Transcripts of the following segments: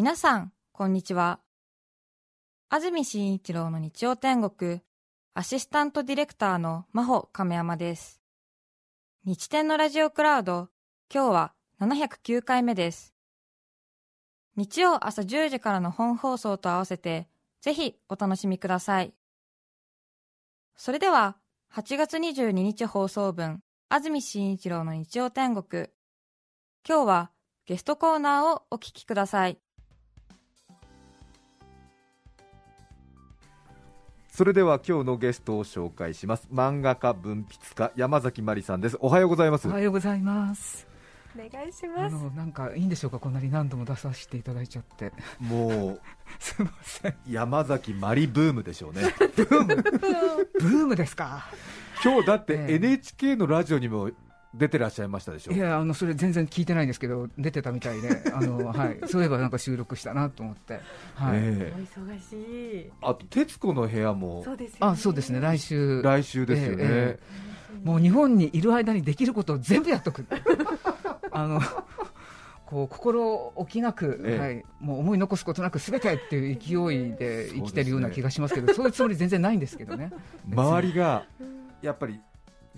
皆さん、こんにちは。安住紳一郎の日曜天国、アシスタントディレクターの真帆亀山です。日天のラジオクラウド、今日は709回目です。日曜朝10時からの本放送と合わせて、ぜひお楽しみください。それでは、8月22日放送分、安住紳一郎の日曜天国。今日はゲストコーナーをお聞きください。それでは今日のゲストを紹介します漫画家文筆家山崎まりさんですおはようございますおはようございます。お願いしあます。のなんかいいんでしょうか、こんなに何度も出させていただいちゃって。もう すみません。山崎まりブームでしょうねブーム、ブームですか？今日だってええ NHK のラジオにも出てらっしゃいましたでしょいや、あのそれ全然聞いてないんですけど、出てたみたいで、あのはい、そういえばなんか収録したなと思って。はい。えお忙しい。あと『徹子の部屋』もそうですよね。あ、そうですね。来週。来週ですよね、えもう日本にいる間にできることを全部やっとく。あの。こう心置きなく、ええはい、もう思い残すことなくすべてっていう勢いで生きてるような気がしますけど、そういうつもり全然ないんですけどね。周りがやっぱり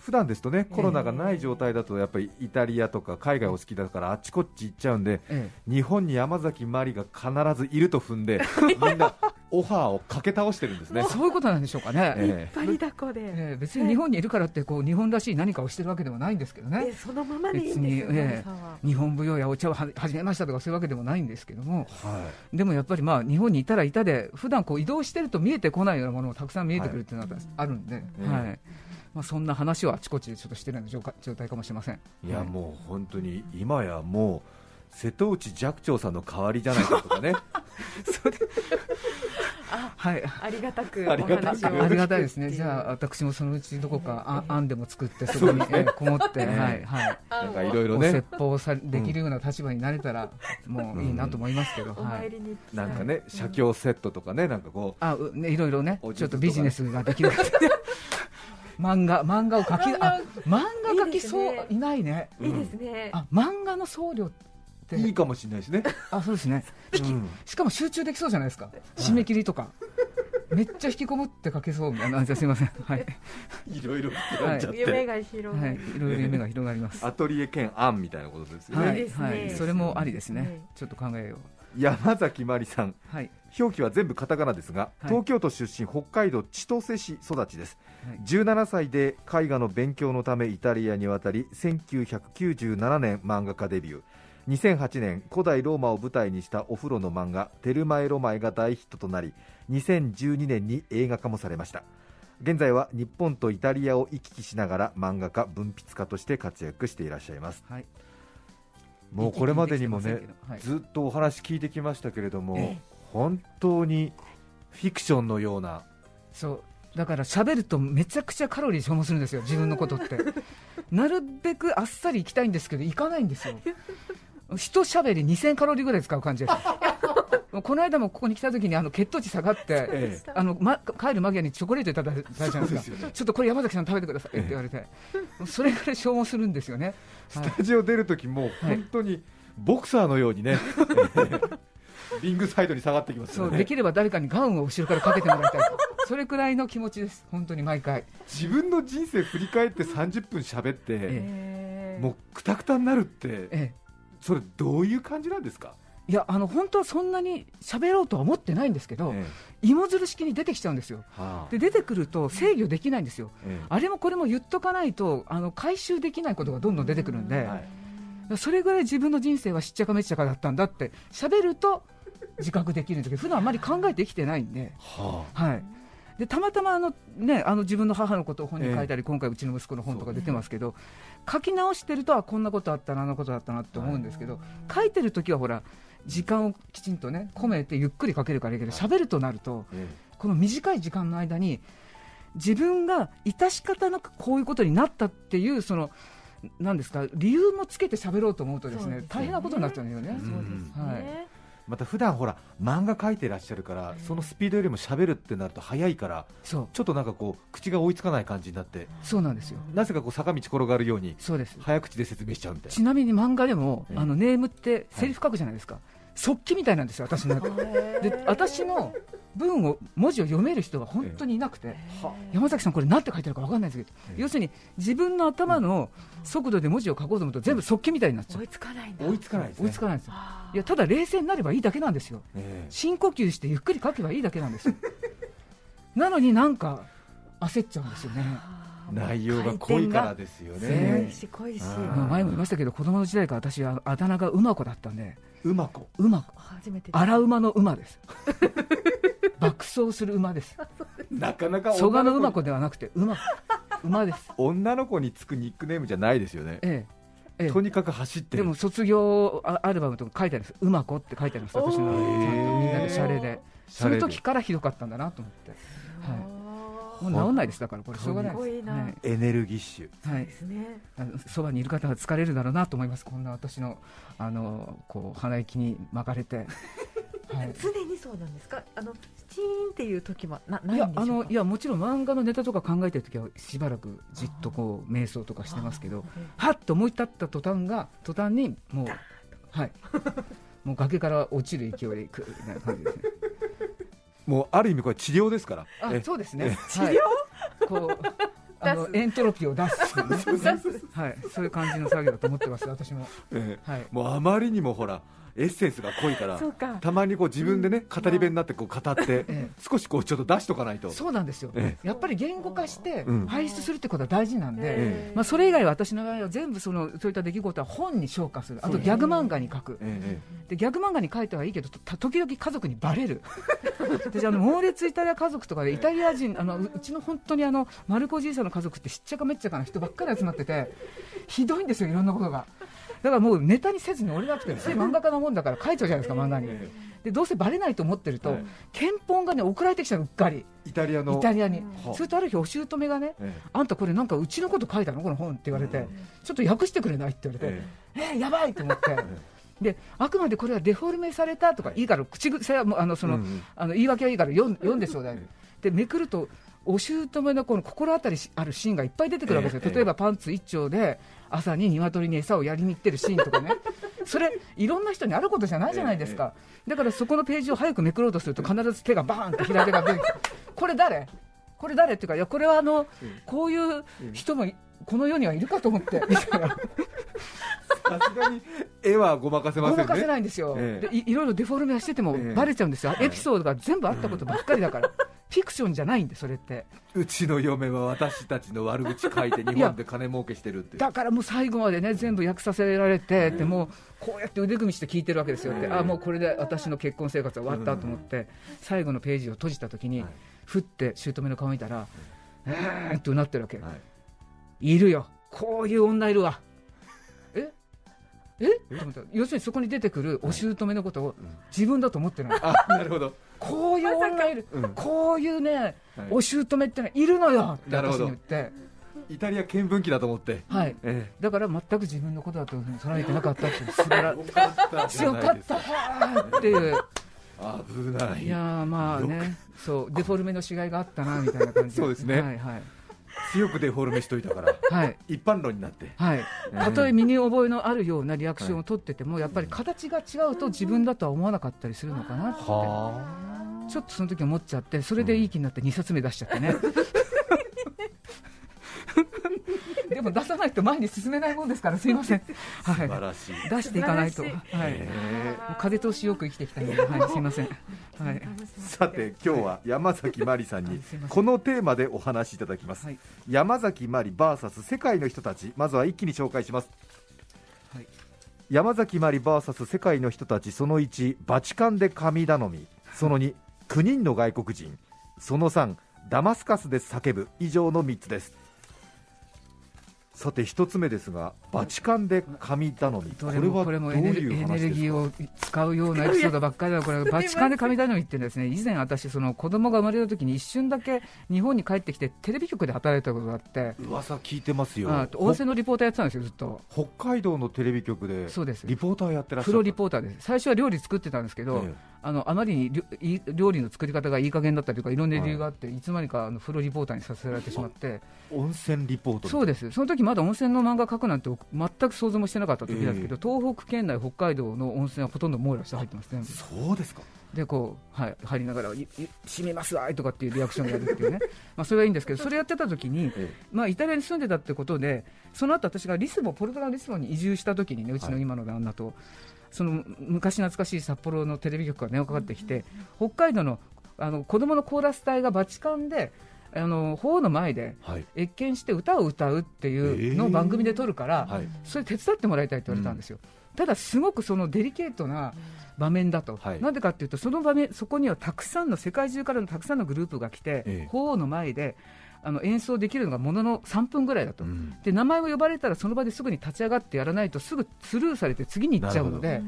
普段ですとねコロナがない状態だとやっぱりイタリアとか海外お好きだからあっちこっち行っちゃうんでえ。日本に山崎まりが必ずいると踏んで みんなオファーをかけ倒してるんですね。え、そういうことなんでしょうかね。ええ。バリだこで。ええ別に日本にいるからってこう日本らしい何かをしてるわけでもないんですけどね。え、そのままでいいんですよ。別にええママさんは。日本舞踊やお茶をは始めましたとかそういうわけでもないんですけども。はでもやっぱりまあ日本にいたらいたで普段こう移動してると見えてこないようなものもたくさん見えてくるっていうのがあるんで、えはい。まあ、そんな話をあちこちでちょっとしてるような状態状態かもしれません。い、いやはいもう本当に今やもう瀬戸内寂聴さんの代わりじゃないかとかね。はい。ありがたくお ありがたく。話を。ありがたいですね、じゃあ、私もそのうちどこかあ案でも作って、そこに、えーこもって、ねはいはい、なんかいろいろご説ね法さできるような立場になれたら、もういいなと思いますけど、おはい参りに。なんかね写経セットとかねなんかこあうね、いろいろねお、ちょっとビジネスができる 漫画、漫画を描き、あ漫画描きそう、いいですね。いないね、いいですね。あ漫画の僧侶って、ういいかもしれないですね、あそうですね、うん。しかも集中できそうじゃないですか、締め切りとか、めっちゃ引きこもって描けそうみたいな、すみません、はい、いろいろ夢が広がはい。る。、いろいろ夢が広がります。アトリエ兼案みたいなことですよね、はい。それもありですはい。ね、ちょっと考えよ山崎まりさん。う。はい。表記は全部カタカナですが、はい。東京都出身北海道千歳市育ちです、はい。17歳で絵画の勉強のためイタリアに渡り1997年漫画家デビュー2008年古代ローマを舞台にしたお風呂の漫画「テルマエ・ロマエ」が大ヒットとなり2012年に映画化もされました。現在は日本とイタリアを行き来しながら漫画家文筆家として活躍していらっしゃいます。はい。もうこれまでにもね行き来できてませんけずっとお話聞いてきましたけれども、え本当にフィクションのような。そう。だから喋るとめちゃくちゃカロリー消耗するんですよ、自分のことって。なるべくあっさりいきたいんですけど、いかないんですよ。一喋り2000カロリーぐらい使う感じで。す。この間もここに来た時にあの血糖値下がって、ええあのま、帰る間際にチョコレートいただいたじゃないですか。ね。ちょっとこれ山崎さん食べてくださいって言われて、それぐらい消耗するんですよね。はい。スタジオ出るときも本当にボクサーのようにね、リングサイドに下がってきますよね。そうできれば誰かにガウンを後ろからかけてもらいたいと、それくらいの気持ちです、本当に毎回。自分の人生振り返って30分喋って、ええ。もうくたくたになるってええそれどういう感じなんですか、いやあの本当はそんなに喋ろうとは思ってないんですけど、え芋づる式に出てきちゃうんですよ、えはあ。で出てくると制御できないんですよ、えあれもこれも言っとかないと、あの回収できないことがどんどん出てくるんで、えはい。それぐらい自分の人生はしっちゃかめっちゃかだったんだって、喋ると自覚できるんですけど、普段あまり考えてきてないんで。ははいでたまたまあの、ね、あの自分の母のことを本に書いたり、今回、うちの息子の本とか出てますけど、書き直してると、あこんなことあったな、あんなことあったなって思うんですけど、書いてるときはほら、時間をきちんとね、込めてゆっくり書けるからいいけど、喋るとなると、あえ。この短い時間の間に、自分が致し方なくこういうことになったっていう、その、なんですか、理由もつけて喋ろうと思うとですね、ね。大変なことになっちゃうんですよね。うん。そうですね。はいまた普段ほら漫画描いてらっしゃるからそのスピードよりも喋るってなると早いからそう、ちょっとなんかこう口が追いつかない感じになってそうなんですよ。なぜかこう坂道転がるようにそうです。早口で説明しちゃうみたいな。ちなみに漫画でも、ええ。あのネームってセリフ書くじゃないですか、速記みたいなんですよ、私の。で。私の文を文字を読める人が本当にいなくて、山崎さん、これなんて書いてあるか分かんないんですけど、要するに自分の頭の速度で文字を書こうと思うと全部速記みたいになっちゃう。追い、つかないんだ。追いつかないですね。追いつかないんですよ。いやただ冷静になればいいだけなんですよ、え深呼吸してゆっくり書けばいいだけなんですよ。なのになんか焦っちゃうんですよね。え 内容が濃いからですよ強ねいし濃いし前も言いましたけど子供の時代から私はあだ名が馬子だったんで。うまこ馬子。初めて荒馬の馬です。爆走する馬です。なかなか蘇我の馬子ではなくて馬馬です。女の子につくニックネームじゃないですよね。ええええ。とにかく走ってる。でも卒業アアルバムとか書いてあるんです馬子って書いてあります。私の。みんなでシャレで。その時からひどかったんだなと思って。もう治んないです。だからこれしょうがないです。はい。エネルギッシュ。はい。ですねあのそばにいる方は疲れるだろうなと思います、こんな私のあのこう鼻息に巻かれて、はい、常にそうなんですか？あのチーンっていう時もなないんでしょうか？あのいやもちろん漫画のネタとか考えてる時はしばらくじっとこう瞑想とかしてますけど、はっと思い立った途端が途端にもうはい。もう崖から落ちる勢いでいくみたいな感じですね。もうある意味これ治療ですから。あえそうですね。治療はい、こうエントロピーを出す、ね、はい。そういう感じの作業だと思ってます私も。ええ。はい。もうあまりにもほらエッセンスが濃いからたまにこう自分でね語り部になってこう語ってええ。少しこうちょっと出しとかないと。そうなんですよ、えやっぱり言語化してうん。排出するってことは大事なんで、ええ。まあ、それ以外は私の場合は全部そのそういった出来事は本に消化する、あとギャグ漫画に書く、えでギャグ漫画に書いてはいいけど、た時々家族にバレる、私あの、猛烈イタリア家族とかで、イタリア人、あのううちの本当にあのマルコじいさんの家族ってしっちゃかめっちゃかな人ばっかり集まってて、ひどいんですよ、いろんなことが。だからもうネタにせずに折れなくて、つい漫画家なもんだから書いちゃうじゃないですか、漫画に。えでどうせバレないと思ってると、はい。憲法がね送られてきたのうっかり。イタリアの。イタリアに、はそれとある日お姑がねえあんたこれなんかうちのこと書いたの？この本って言われて、ちょっと訳してくれない？って言われて、ええ。ーやばいと思って。であくまでこれはデフォルメされたとかいいから口癖はもうあのその、うんうん。あの言い訳はいいから読ん読んでちょうだい、え。でめくるとお姑のこの心当たりしあるシーンがいっぱい出てくるわけですよ、ええ例えばパンツ一丁で朝に鶏に餌をやりに行ってるシーンとかね。それいろんな人にあることじゃないじゃないですか、だからそこのページを早くめくろうとすると必ず手がバーンって左手が出てきてこれ誰？これ誰？っていうかいやこれはあのこういう人もいこの世にはいるかと思って。み た いなさすがに絵はごまかせませんね。ごまかせないんですよ、ええ。でいいろいろデフォルメはしててもええ。バレちゃうんですよ、エピソードが全部あったことばっかりだから、フィクションじゃないんで、それって。うちの嫁は私たちの悪口書いて日本で金儲けしてるって。だからもう最後までね、全部訳させられて、でもうこうやって腕組みして聞いてるわけですよって、ええ。あもうこれで私の結婚生活は終わったと思って、最後のページを閉じたときに、ふって姑の顔見たら、えーってうなってるわけ、はい。いるよ、こういう女いるわ。え？要するにそこに出てくるお姑のことを自分だと思ってない、あなるほど。こういう女いる、うん。こういうね、はい。お姑ってのはいるのよって私に言って、イタリア見聞記だと思って。はい、えだから全く自分のことだというふうに捉えてなかったっていう素晴らえよ かったじゃ強ないです。かった。っていう、危ない。いやーまあね、そう。デフォルメのしがいがあったなみたいな感じそうですね。はいはい強くデフォルメしといたからはい。一般論になって。はい、えたとえ身に覚えのあるようなリアクションを取ってても、やっぱり形が違うと自分だとは思わなかったりするのかなって、はちょっとその時思っちゃって、それでいい気になって2冊目出しちゃってね。でも出さないと前に進めないもんですから、すいません。は素晴い。らしい。出していかないと。はい。素晴ええもう風通しよく生きてきたので、はい、すいません。はい。さて今日は山崎まりさんにこのテーマでお話しいただきます、はい。山崎まり VS 世界の人たちまずは一気に紹介します、はい。山崎まり VS 世界の人たちその1バチカンで神頼み。その2 9人の外国人。その3ダマスカスで叫ぶ。以上の3つですさて一つ目ですがバチカンで神頼みこどれはどうこれもエネルいうエネ話ですか？ルギーを使うようなエピソードばっかりだ、これ、バチカンで神頼みってですね、以前私、その子供が生まれた時に一瞬だけ日本に帰ってきて、テレビ局で働いたことがあって、噂聞いてますよ。あ温泉のリポーターやってたんですよ、ずっと。北海道のテレビ局でそうです。リポーターやってらっしゃプるロリポーターです。最初は料理作ってたんですけど、えあのあまりに料理の作り方がいい加減だったりとかいろんな理由があって、い、つまにかあのプロリポーターにさせられてしまって。温泉リポートそうです。その時まだ温泉の漫画描くなんて全く想像もしてなかった時なんですけど、東北県内北海道の温泉はほとんど網羅して入ってます全部。そうですか。でこう、はい、入りながら「いい閉めますわい」とかっていうリアクションをやるっていうね。まあそれはいいんですけどそれやってた時に、えまあ、イタリアに住んでたってことでその後私がリスボンポルトガルリスボンに移住した時にねうちの今の旦那と、その昔懐かしい札幌のテレビ局が電話かかってきて、北海道のあの子供のコーラス隊がバチカンであの法の前ではい。謁見して歌を歌うっていうのを番組で撮るから、はい。それ手伝ってもらいたいって言われたんですよ、ただすごくそのデリケートな場面だと、はい。なんでかっていうとその場面そこにはたくさんの世界中からのたくさんのグループが来て、ええ。法の前であの演奏できるのがものの3分ぐらいだと、うん。で名前を呼ばれたらその場ですぐに立ち上がってやらないとすぐスルーされて次に行っちゃうのなで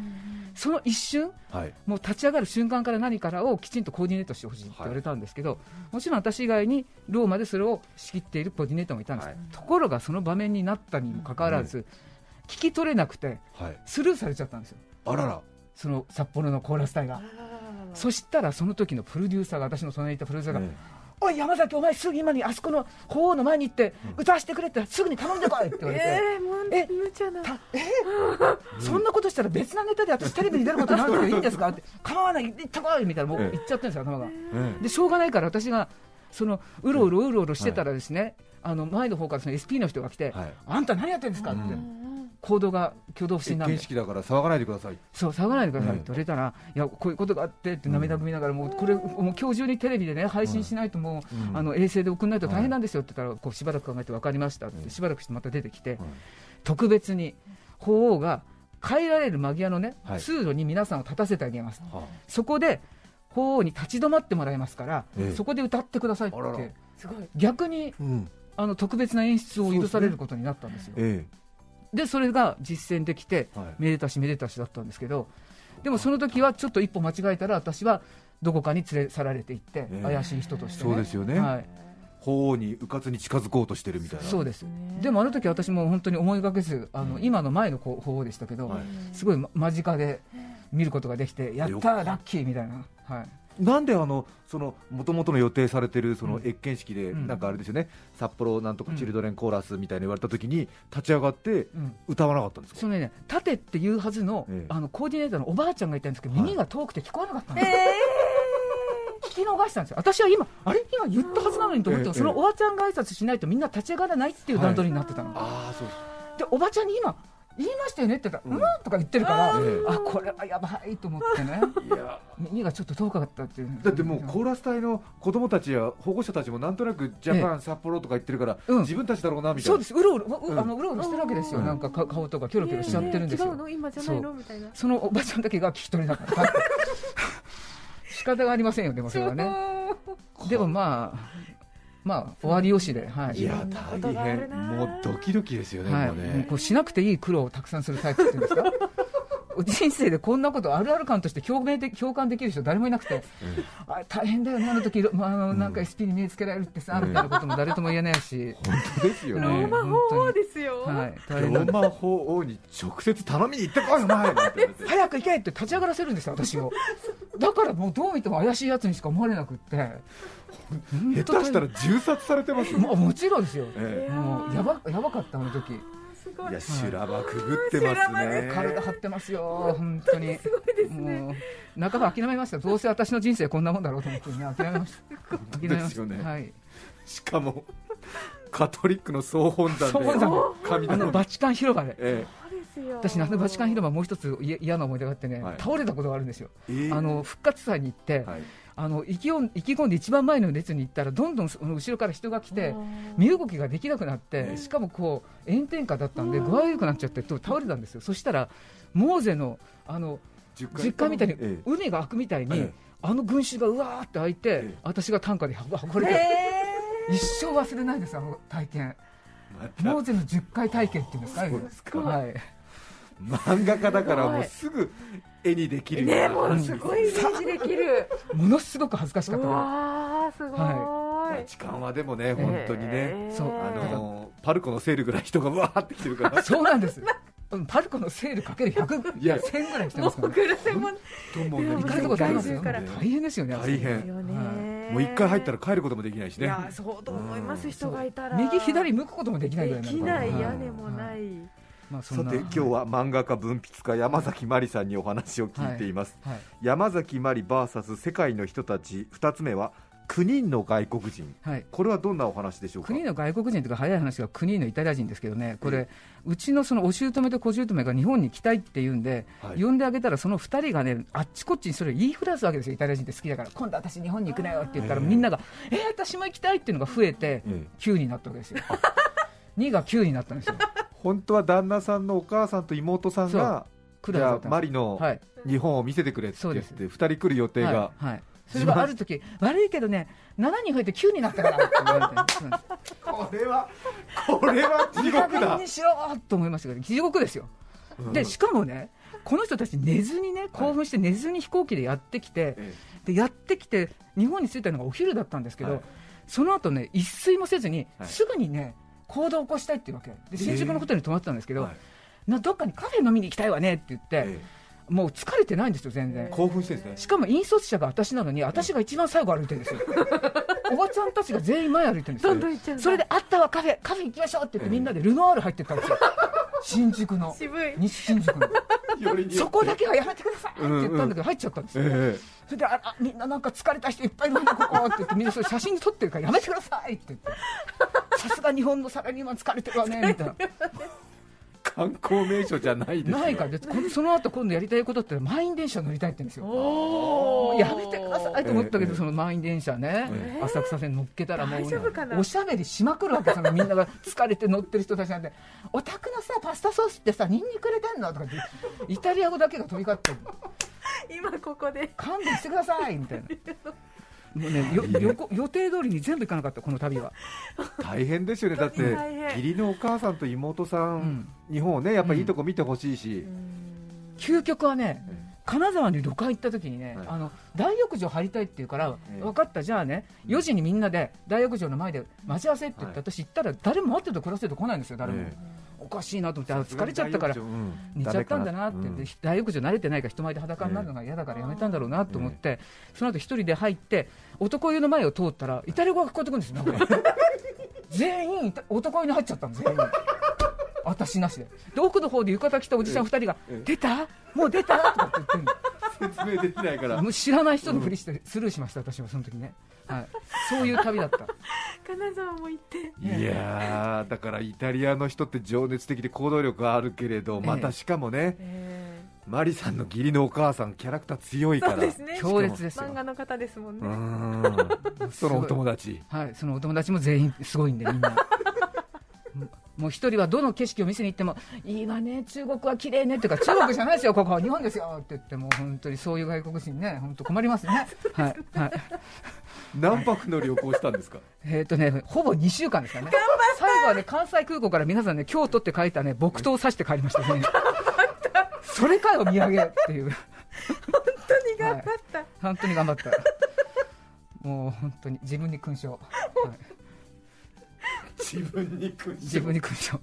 その一瞬はい。もう立ち上がる瞬間から何からをきちんとコーディネートしてほしいって言われたんですけど、もちろん私以外にローマでそれを仕切っているコーディネーターもいたんです、はい。ところがその場面になったにもかかわらず、聞き取れなくてはい。スルーされちゃったんですよ。あらら。その札幌のコーラス隊が。そしたらその時のプロデューサーが私の隣にいたプロデューサーが、えおい山崎お前すぐ今にあそこの鳳凰の前に行って歌わせてくれってすぐに頼んでこいって言われて、えー、もうえ無茶な。たえ？そんなことしたら別なネタで私テレビに出ることになるけどいいんですかって。構わない。行ってこいみたいな。もうええ。言っちゃってるんですよ頭が。えでしょうがないから私がそのうろうろうろうろしてたらですね、あの前の方からその SP の人が来て、はい。あんた何やってるんですかって、うん行動が挙動不審なんでだから騒がないでください。そう騒がないでくださいええ。って言われたら、いやこういうことがあってって涙ぐみながら、もうこれ、もう今日中にテレビでね配信しないと、もう、うん。あの衛星で送らないと大変なんですよって言ったら、こうしばらく考えて分かりましたって、うん。しばらくしてまた出てきて、はい特別に法皇が帰られる間際のね、はい。通路に皆さんを立たせてあげます、はそこで法皇に立ち止まってもらいますから、ええ。そこで歌ってくださいって逆にうん。あの特別な演出を許されることになったんですよ。えでそれが実践できて、えはい。めでたしめでたしだったんですけどでもその時はちょっと一歩間違えたら私はどこかに連れ去られていって、ええ。怪しい人として、ね、そうですよね。はい、法皇にうかつに近づこうとしてるみたいな。そうです。でもあの時私も本当に思いがけずあの、うん。今の前の方法でしたけど、はい。すごいま間近で見ることができてやっよたーラッキーみたいな、はい、なんであのその元々の予定されてるそのうん。謁見式で、うん。なんかあれですよね。札幌なんとかうんチルドレンコーラスみたいに言われた時に立ち上がってうん歌わなかったんですか、そのね。盾っていうはずの,、ええ。あのコーディネーターのおばあちゃんがいたんですけど、はい。耳が遠くて聞こえなかったんですよ、聞き逃したんですよ。私は今あれ？今言ったはずなのにと思って、ええ。そのおばちゃんが挨拶しないとみんな立ち上がらないっていう段取りになってたの、ああそうでおばちゃんに今言いましたよねって言ったら、ううんん、とか言ってるから、ええ。あこれはやばいと思ってね。いや。耳がちょっと遠かったっていう。だってもうコーラス隊の子供たちや保護者たちもなんとなくジャパン、札幌とか言ってるから、うん。自分たちだろうなみたいな。そうです。うろうろううんあのうろうろしてるわけですよ、うん。なんかか顔とかキョロキョロしちゃってるんですよ、違うの？今じゃないの？みたいな。そのおばちゃんだけが聞き取れなかった。仕方がありませんよでもそれはね。でもまあまあ終わりよしで、はい、いや大変。なもうドキドキですよね、はい、ね。こうしなくていい苦労をたくさんするタイプっていうんですか？人生でこんなことあるある感として共鳴で共感できる人誰もいなくて、あ大変だよねあの時、まあ、あのなんか SP に目つけられるってさ、うんみたいなことも誰とも言えないし、本当ですよね。ね、ローマ法王ですよ、はい、ローマ法王に直接頼みに行ってこいお前早く行けって立ち上がらせるんですよ私を だからもうどう見ても怪しいやつにしか思われなくって。下手したら銃殺されてますよ、もうもちろんですよ。えもうやばやばかったあの時。い。や修羅場くぐってますね。体張ってますよ本当に。すごいですね。もう半ば諦めました。どうせ私の人生こんなもんだろうと思って、ね、諦めました。諦めましですよね。たはい。しかもカトリックの総本山で総本山。神あのバチカン広場でですよ。私あのバチカン広場もう一つい嫌な思い出があってね、はい。倒れたことがあるんですよ。えええあの復活祭に行って、はい。あの意気込ん意気込んで一番前の列に行ったらどんどんその後ろから人が来て身動きができなくなって、ええしかもこう炎天下だったんで具合悪くなっちゃってと倒れたんですよ。そしたらモーゼのあの10実家みたいにえ海が開くみたいに、ええ。あの群衆がうわーって開いて、ええ。私が担架で運ばれて、一生忘れないですあの体験。モーゼの10回体験っていうんですかそうですか。はい、た漫画家だからもうすぐ絵にできるようなねもうすすごいイメージできる。ものすごく恥ずかしかっうたわーすごい、バチカンはでもね本当にね、えーそう。あのパルコのセールぐらい人がわーって来てるから。そうなんです。うんパルコのセールかける100いや。1000ぐらいしてますからね。もともいや行かれたことありますよ大変ですよね大変。もう一回入ったら帰ることもできないしね。いやそうと思います。人がいたら。右左向くこともできないぐらいできないは屋根もない、まあさて今日は漫画家文筆家山崎まりさんにお話を聞いています、はい山崎まり VS 世界の人たち2つ目は9人の外国人。はい。これはどんなお話でしょうか？国の外国人というか早い話は国のイタリア人ですけどね。これうちのそのお姑と小姑が日本に来たいって言うんで、はい。呼んであげたらその2人がねあっちこっちにそれを言いふらすわけですよイタリア人って好きだから。今度私日本に行くなよって言ったらええ。みんながえー、私も行きたいっていうのが増えてええ。9になったわけですよ。2 が9になったんですよ本当は旦那さんのお母さんと妹さんがじゃあマリのはい。日本を見せてくれって言ってそうです。2人来る予定が、はいはい。それがある時悪いけどね7人増えて9になったから。って言われてこれはこれは地獄だ。減にしろと思いましたけど地獄ですよ。うん。でしかもねこの人たち寝ずにね興奮して寝ずに飛行機でやってきて、え。でやってきて日本に着いたのがお昼だったんですけど、はい。その後ね一睡もせずに、はい。すぐにね行動を起こしたいっていうわけ。で新宿のホテルに泊まってたんですけど、えはい。などっかにカフェ飲みに行きたいわねって言って、えもう疲れてないんですよ全然。え興奮してるんですね。しかも引率者が私なのに私が一番最後歩いてるんですよ。おばちゃんたちが全員前歩いてるんですよ。どんどん行っちゃうんだ。それであったわカフェカフェ行きましょうって言ってみんなでルノアール入ってったんですよ新宿の。渋い。西新宿の。そこだけはやめてくださいって言ったんだけど入っちゃったんですよ、えそれでああみんななんか疲れた人いっぱいいるんだここって言ってみんなそれ写真撮ってるからやめてくださいって言って。さすが日本のサラリーマン疲れてるわねみたいな。え観光名所じゃないですよ。ないからでこその後今度やりたいことって満員電車乗りたいって言うんですよ。やめてくださいと思ったけど、ええ。その満員電車ね、え浅草線乗っけたらもうおしゃべりしまくるわけそのみんなが疲れて乗ってる人たちなんでお宅のさパスタソースってさニンニク入れてんのとかってイタリア語だけが飛び交ってる今ここで。勘弁してくださいみたいなもうねよ予行予定通りに全部行かなかったこの旅は。大変ですよね。だって義理のお母さんと妹さん、うん。日本をねやっぱりいいとこ見てほしいし、究極はね金沢に旅館行った時にね、はい。あの大浴場入りたいって言うから、ええ。分かったじゃあね4時にみんなで大浴場の前で待ち合わせって言って、はい。私行ったら誰も待ってると暮らせると来ないんですよ誰も、えおかしいなと思ってあ疲れちゃったからうん。寝ちゃったんだなって、ダメかで大浴場慣れてないから人前で裸になるのが嫌だからやめたんだろうなと思って、その後一人で入って男湯の前を通ったらイタリア語が聞こえてくるんですよ 全員男湯に入っちゃったんです全員私なしで。で奥の方で浴衣着たおじさん2人がええ「出た？もう出た?」とかって言ってるの。説明できないから。もう知らない人のふりしてスルーしました、私はその時ね、はい、そういう旅だった、金沢も行って。いやーだからイタリアの人って情熱的で行動力があるけれど、ええ。またしかもね、えマリさんの義理のお母さん、キャラクター強いから、そうですね。強烈ですよ。漫、画の方ですもんうねそのお友達、はい、そのお友達も全員すごいんで、みんな。もう一人はどの景色を見せに行っても、いいわね、中国は綺麗ねっていうか、中国じゃないですよ、ここ、日本ですよって言って、もう本当にそういう外国人ね、本当困りますね。はい、はい。何泊の旅行したんですか、えっ、とね、ほぼ2週間ですからね。最後はね、関西空港から皆さんね、京都って書いたね、木刀を刺して帰りましたね。それかよ、土産っていう。本当に頑張った、本当に頑張った。もう本当に自分に勲章。はい自分に勲自分に勲章。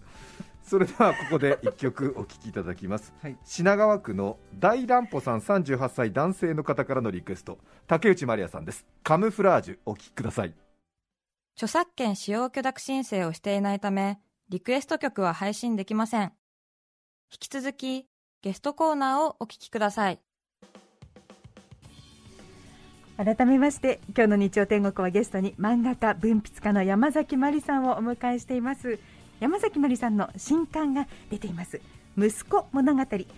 それではここで一曲お聴きいただきますはい。品川区の大乱歩さん38歳男性の方からのリクエスト竹内まりやさんですカムフラージュお聴きください著作権使用許諾申請をしていないため、リクエスト曲は配信できません。引き続き、ゲストコーナーをお聞きください。改めまして今日の日曜天国はゲストに漫画家文筆家の山崎まりさんをお迎えしています。山崎まりさんの新刊が出ています。息子物語幻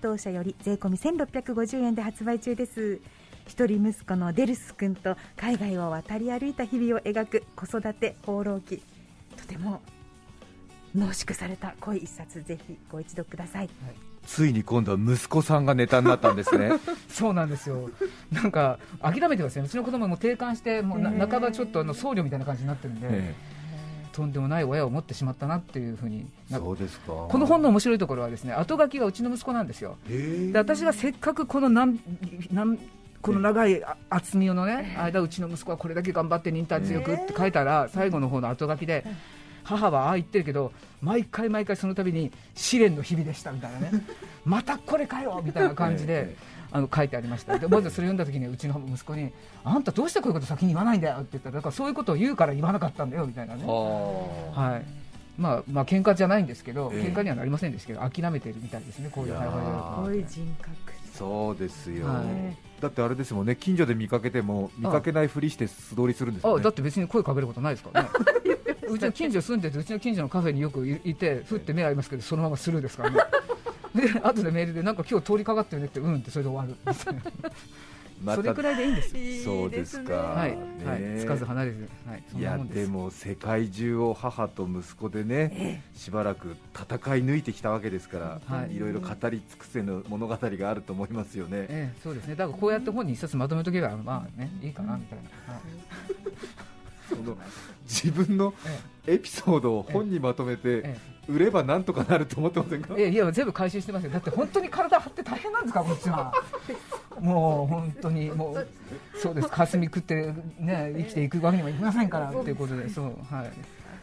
冬舎より税込み1650円で発売中です。一人息子のデルス君と海外を渡り歩いた日々を描く子育て放浪記。とても濃縮された濃い一冊ぜひご一読ください。ついに今度は息子さんがネタになったんですね。そうなんですよ。なんか諦めてください。うちの子供も定款して、もう半ばちょっとあの僧侶みたいな感じになってるんで、えとんでもない親を持ってしまったなっていうふうにそうですか。この本の面白いところはですね、後書きがうちの息子なんですよ。で私がせっかくこのなんなんこの長いあ厚みのね間うちの息子はこれだけ頑張って忍耐強くって書いたら最後の方の後書きで母はああ言ってるけど毎回毎回その度に試練の日々でしたみたいなね。またこれかよみたいな感じで、あの書いてありました。でまずそれ読んだ時にうちの息子にあんたどうしてこういうこと先に言わないんだよって言ったらだからそういうことを言うから言わなかったんだよみたいなね。はい。まあまあ喧嘩じゃないんですけど、ええ。喧嘩にはなりませんでしたけど諦めてるみたいですねこういう会話をやるといやー。すごい人格。そうですよ、はい。だってあれですもんね近所で見かけても見かけないふりして素通りするんですよね。あだって別に声かけることないですからね うちの近所住んでてうちの近所のカフェによくいいてふって目合いますけどそのままスルーですからね。で後でメールでなんか今日通りかかってるねってうんってそれで終わる。それくらいでいいんですよ。そうですか。はい、ねはい、つかず離れず、はい、そいやでも世界中を母と息子でね、しばらく戦い抜いてきたわけですから、はい。い、ろいろ語り尽くせぬ物語があると思いますよね。ええ、そうですね。だからこうやって本に一冊まとめとけばまあねいいかなみたいな、はい自分のえエピソードを本にまとめてえ売ればなんとかなると思ってませんか、ええいや全部回収してますよ。だって本当に体張って大変なんですかこっちは。もう本当にもうそうです。霞食ってね生きていくわけにもいきませんからっていうことでそうはい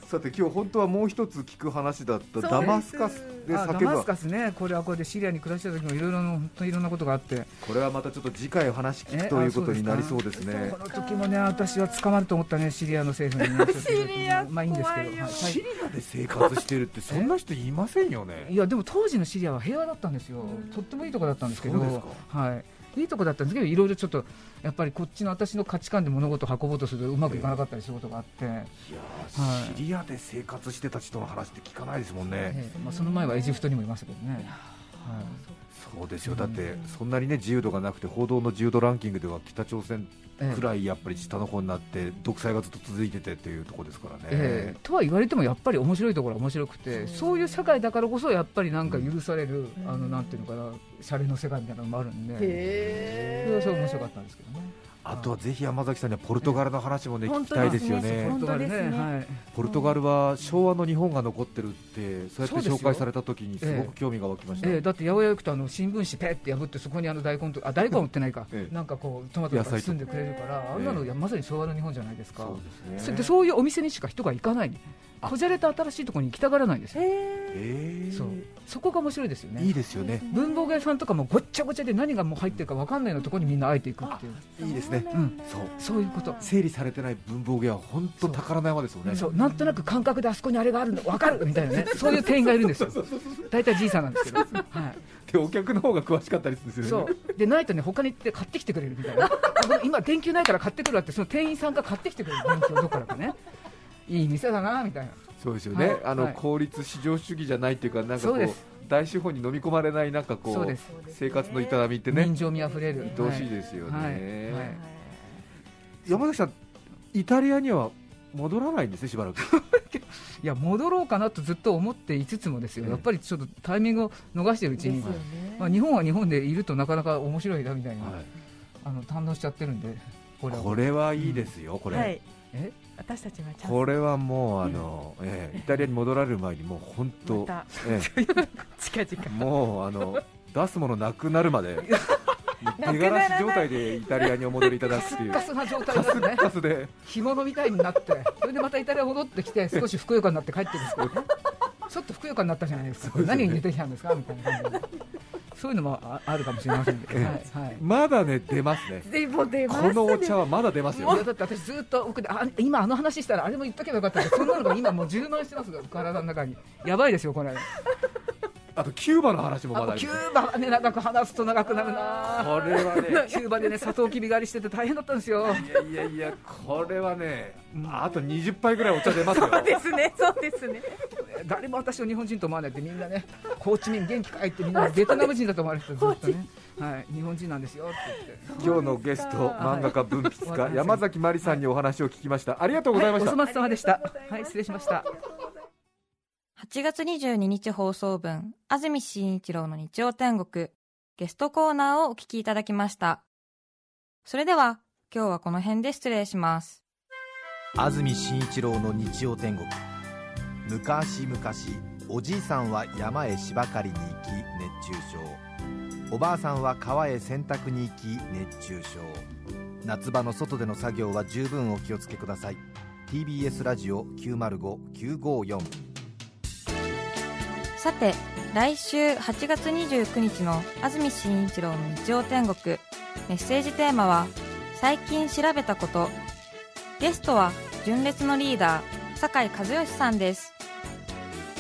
さて今日本当はもう一つ聞く話だったダマスカスで叫ぶマスカスね。これはこれでシリアに暮らした時もいろいろな本当にいろんなことがあって。これはまたちょっと次回お話聞くえということになりあそうです。ねこの時もね私は捕まると思ったねシリアの政府に。ねシリアまあいいんですけど。怖い。よはいシリアで生活してるってそんな人いませんよね。いやでも当時のシリアは平和だったんですよ、とってもいいとこだったんですけど、そうですはい、いいとこだったんですけど、いろいろちょっとやっぱりこっちの私の価値観で物事を運ぼうとするとうまくいかなかったりすることがあって、いやはい。ーシリアで生活してた人の話って聞かないですもんね、ええまあ、その前はエジプトにもいましたけどね、はい、そうですよ。だってそんなにね自由度がなくて報道の自由度ランキングでは北朝鮮ええ。くらいやっぱり下の方になって独裁がずっと続いててっていうところですからね、ええ。とは言われてもやっぱり面白いところは面白くてそういう社会だからこそやっぱりなんか許される、あのなんていうのかなシャレの世界みたいなのもあるんで、それはすごい面白かったんですけどね。あとはぜひ山崎さんにはポルトガルの話もね、聞きたいですよね。ね。本当ですね。はい。ポルトガルは昭和の日本が残ってるってそうやって紹介された時にすごく興味が湧きました、ええ。だって八百屋行くとあの新聞紙ペって破ってそこにあの大根とあ大根売ってないか、ええ。なんかこうトマトとか野菜と包んでくれるからあんなの、ええまさに昭和の日本じゃないですか。そうですね。そでそういうお店にしか人が行かないこじゃれた新しいところに行きたがらないんですよ、えー。そう。そこが面白いですよね。いいですよね。文房具屋さんとかもごっちゃごちゃで何がもう入ってるか分かんないようなところにみんなあえていくっていう、いいですね。うん、そう。そういうこと。整理されてない文房具屋は本当宝の山ですよね。そう。なんとなく感覚であそこにあれがあるの分かるみたいなね。そういう店員がいるんですよ。大体じいさんなんですけど、はい、でお客の方が詳しかったりするんですよね。そう。でないとね他に行って買ってきてくれるみたいな。今電球ないから買ってくるわってその店員さんが買ってきてくれる電球をどっからかねいい店だなみたいな。そうですよね、はいあの、はい。効率至上主義じゃないっていうかなんかこう大資本に飲み込まれないなんかこうそうです。生活の営みってね人情味あふれる愛おしいですよね、はいはい山崎さんイタリアには戻らないんですねしばらく。いや戻ろうかなとずっと思っていつつもですよ、ええ。やっぱりちょっとタイミングを逃しているうちに、まあ、日本は日本でいるとなかなか面白いなみたいな、はい。あの堪能しちゃってるんでこれはこれはいいですよ、これ、はい。え？私たちはちゃんと。これはもうあの、ええイタリアに戻られる前にもう本当、また。え 近々。えもうあの出すものなくなるまで手柄らし状態でイタリアにお戻りいただくっていう。ガスな状態ですね。カスで。干物みたいになってそれでまたイタリア戻ってきて 少しふくよかになって帰ってるんですからね。ちょっとふくよかになったじゃないですか。ね。何に出てきたんですか？みたいな感じでそういうのもああるかもしれませんけど、えはい。はい。まだね出ますね。でも出ますこのお茶はまだ出ますよ。いやだって私ずっと奥であ今あの話したらあれも言っとけばよかったけどそんなのが今もう充満してます体の中に。やばいですよこれ。あとキューバの話もまだキューバはね長く話すと長くなるな。これはね。キューバでねサトウキビ狩りしてて大変だったんですよ。いやいやいやこれはねあと20杯ぐらいお茶出ますよ。そうですねそうですね誰も私を日本人と思わないってみんなねホーチミン元気かいってみんなベトナム人だと思われてたずっとね。はい。日本人なんですよって言って。今日のゲスト漫画家文筆家山崎まりさんにお話を聞きました。ありがとうございました、お粗末様でした。はい失礼しました。8月22日放送分安住紳一郎の日曜天国ゲストコーナーをお聞きいただきました。それでは今日はこの辺で失礼します。安住紳一郎の日曜天国昔々おじいさんは山へ芝刈りに行き熱中症。おばあさんは川へ洗濯に行き熱中症。夏場の外での作業は十分お気をつけください。TBS ラジオ905954さて来週8月29日の安住紳一郎の日曜天国。メッセージテーマは「最近調べたこと」ゲストは純烈のリーダー酒井和義さんです。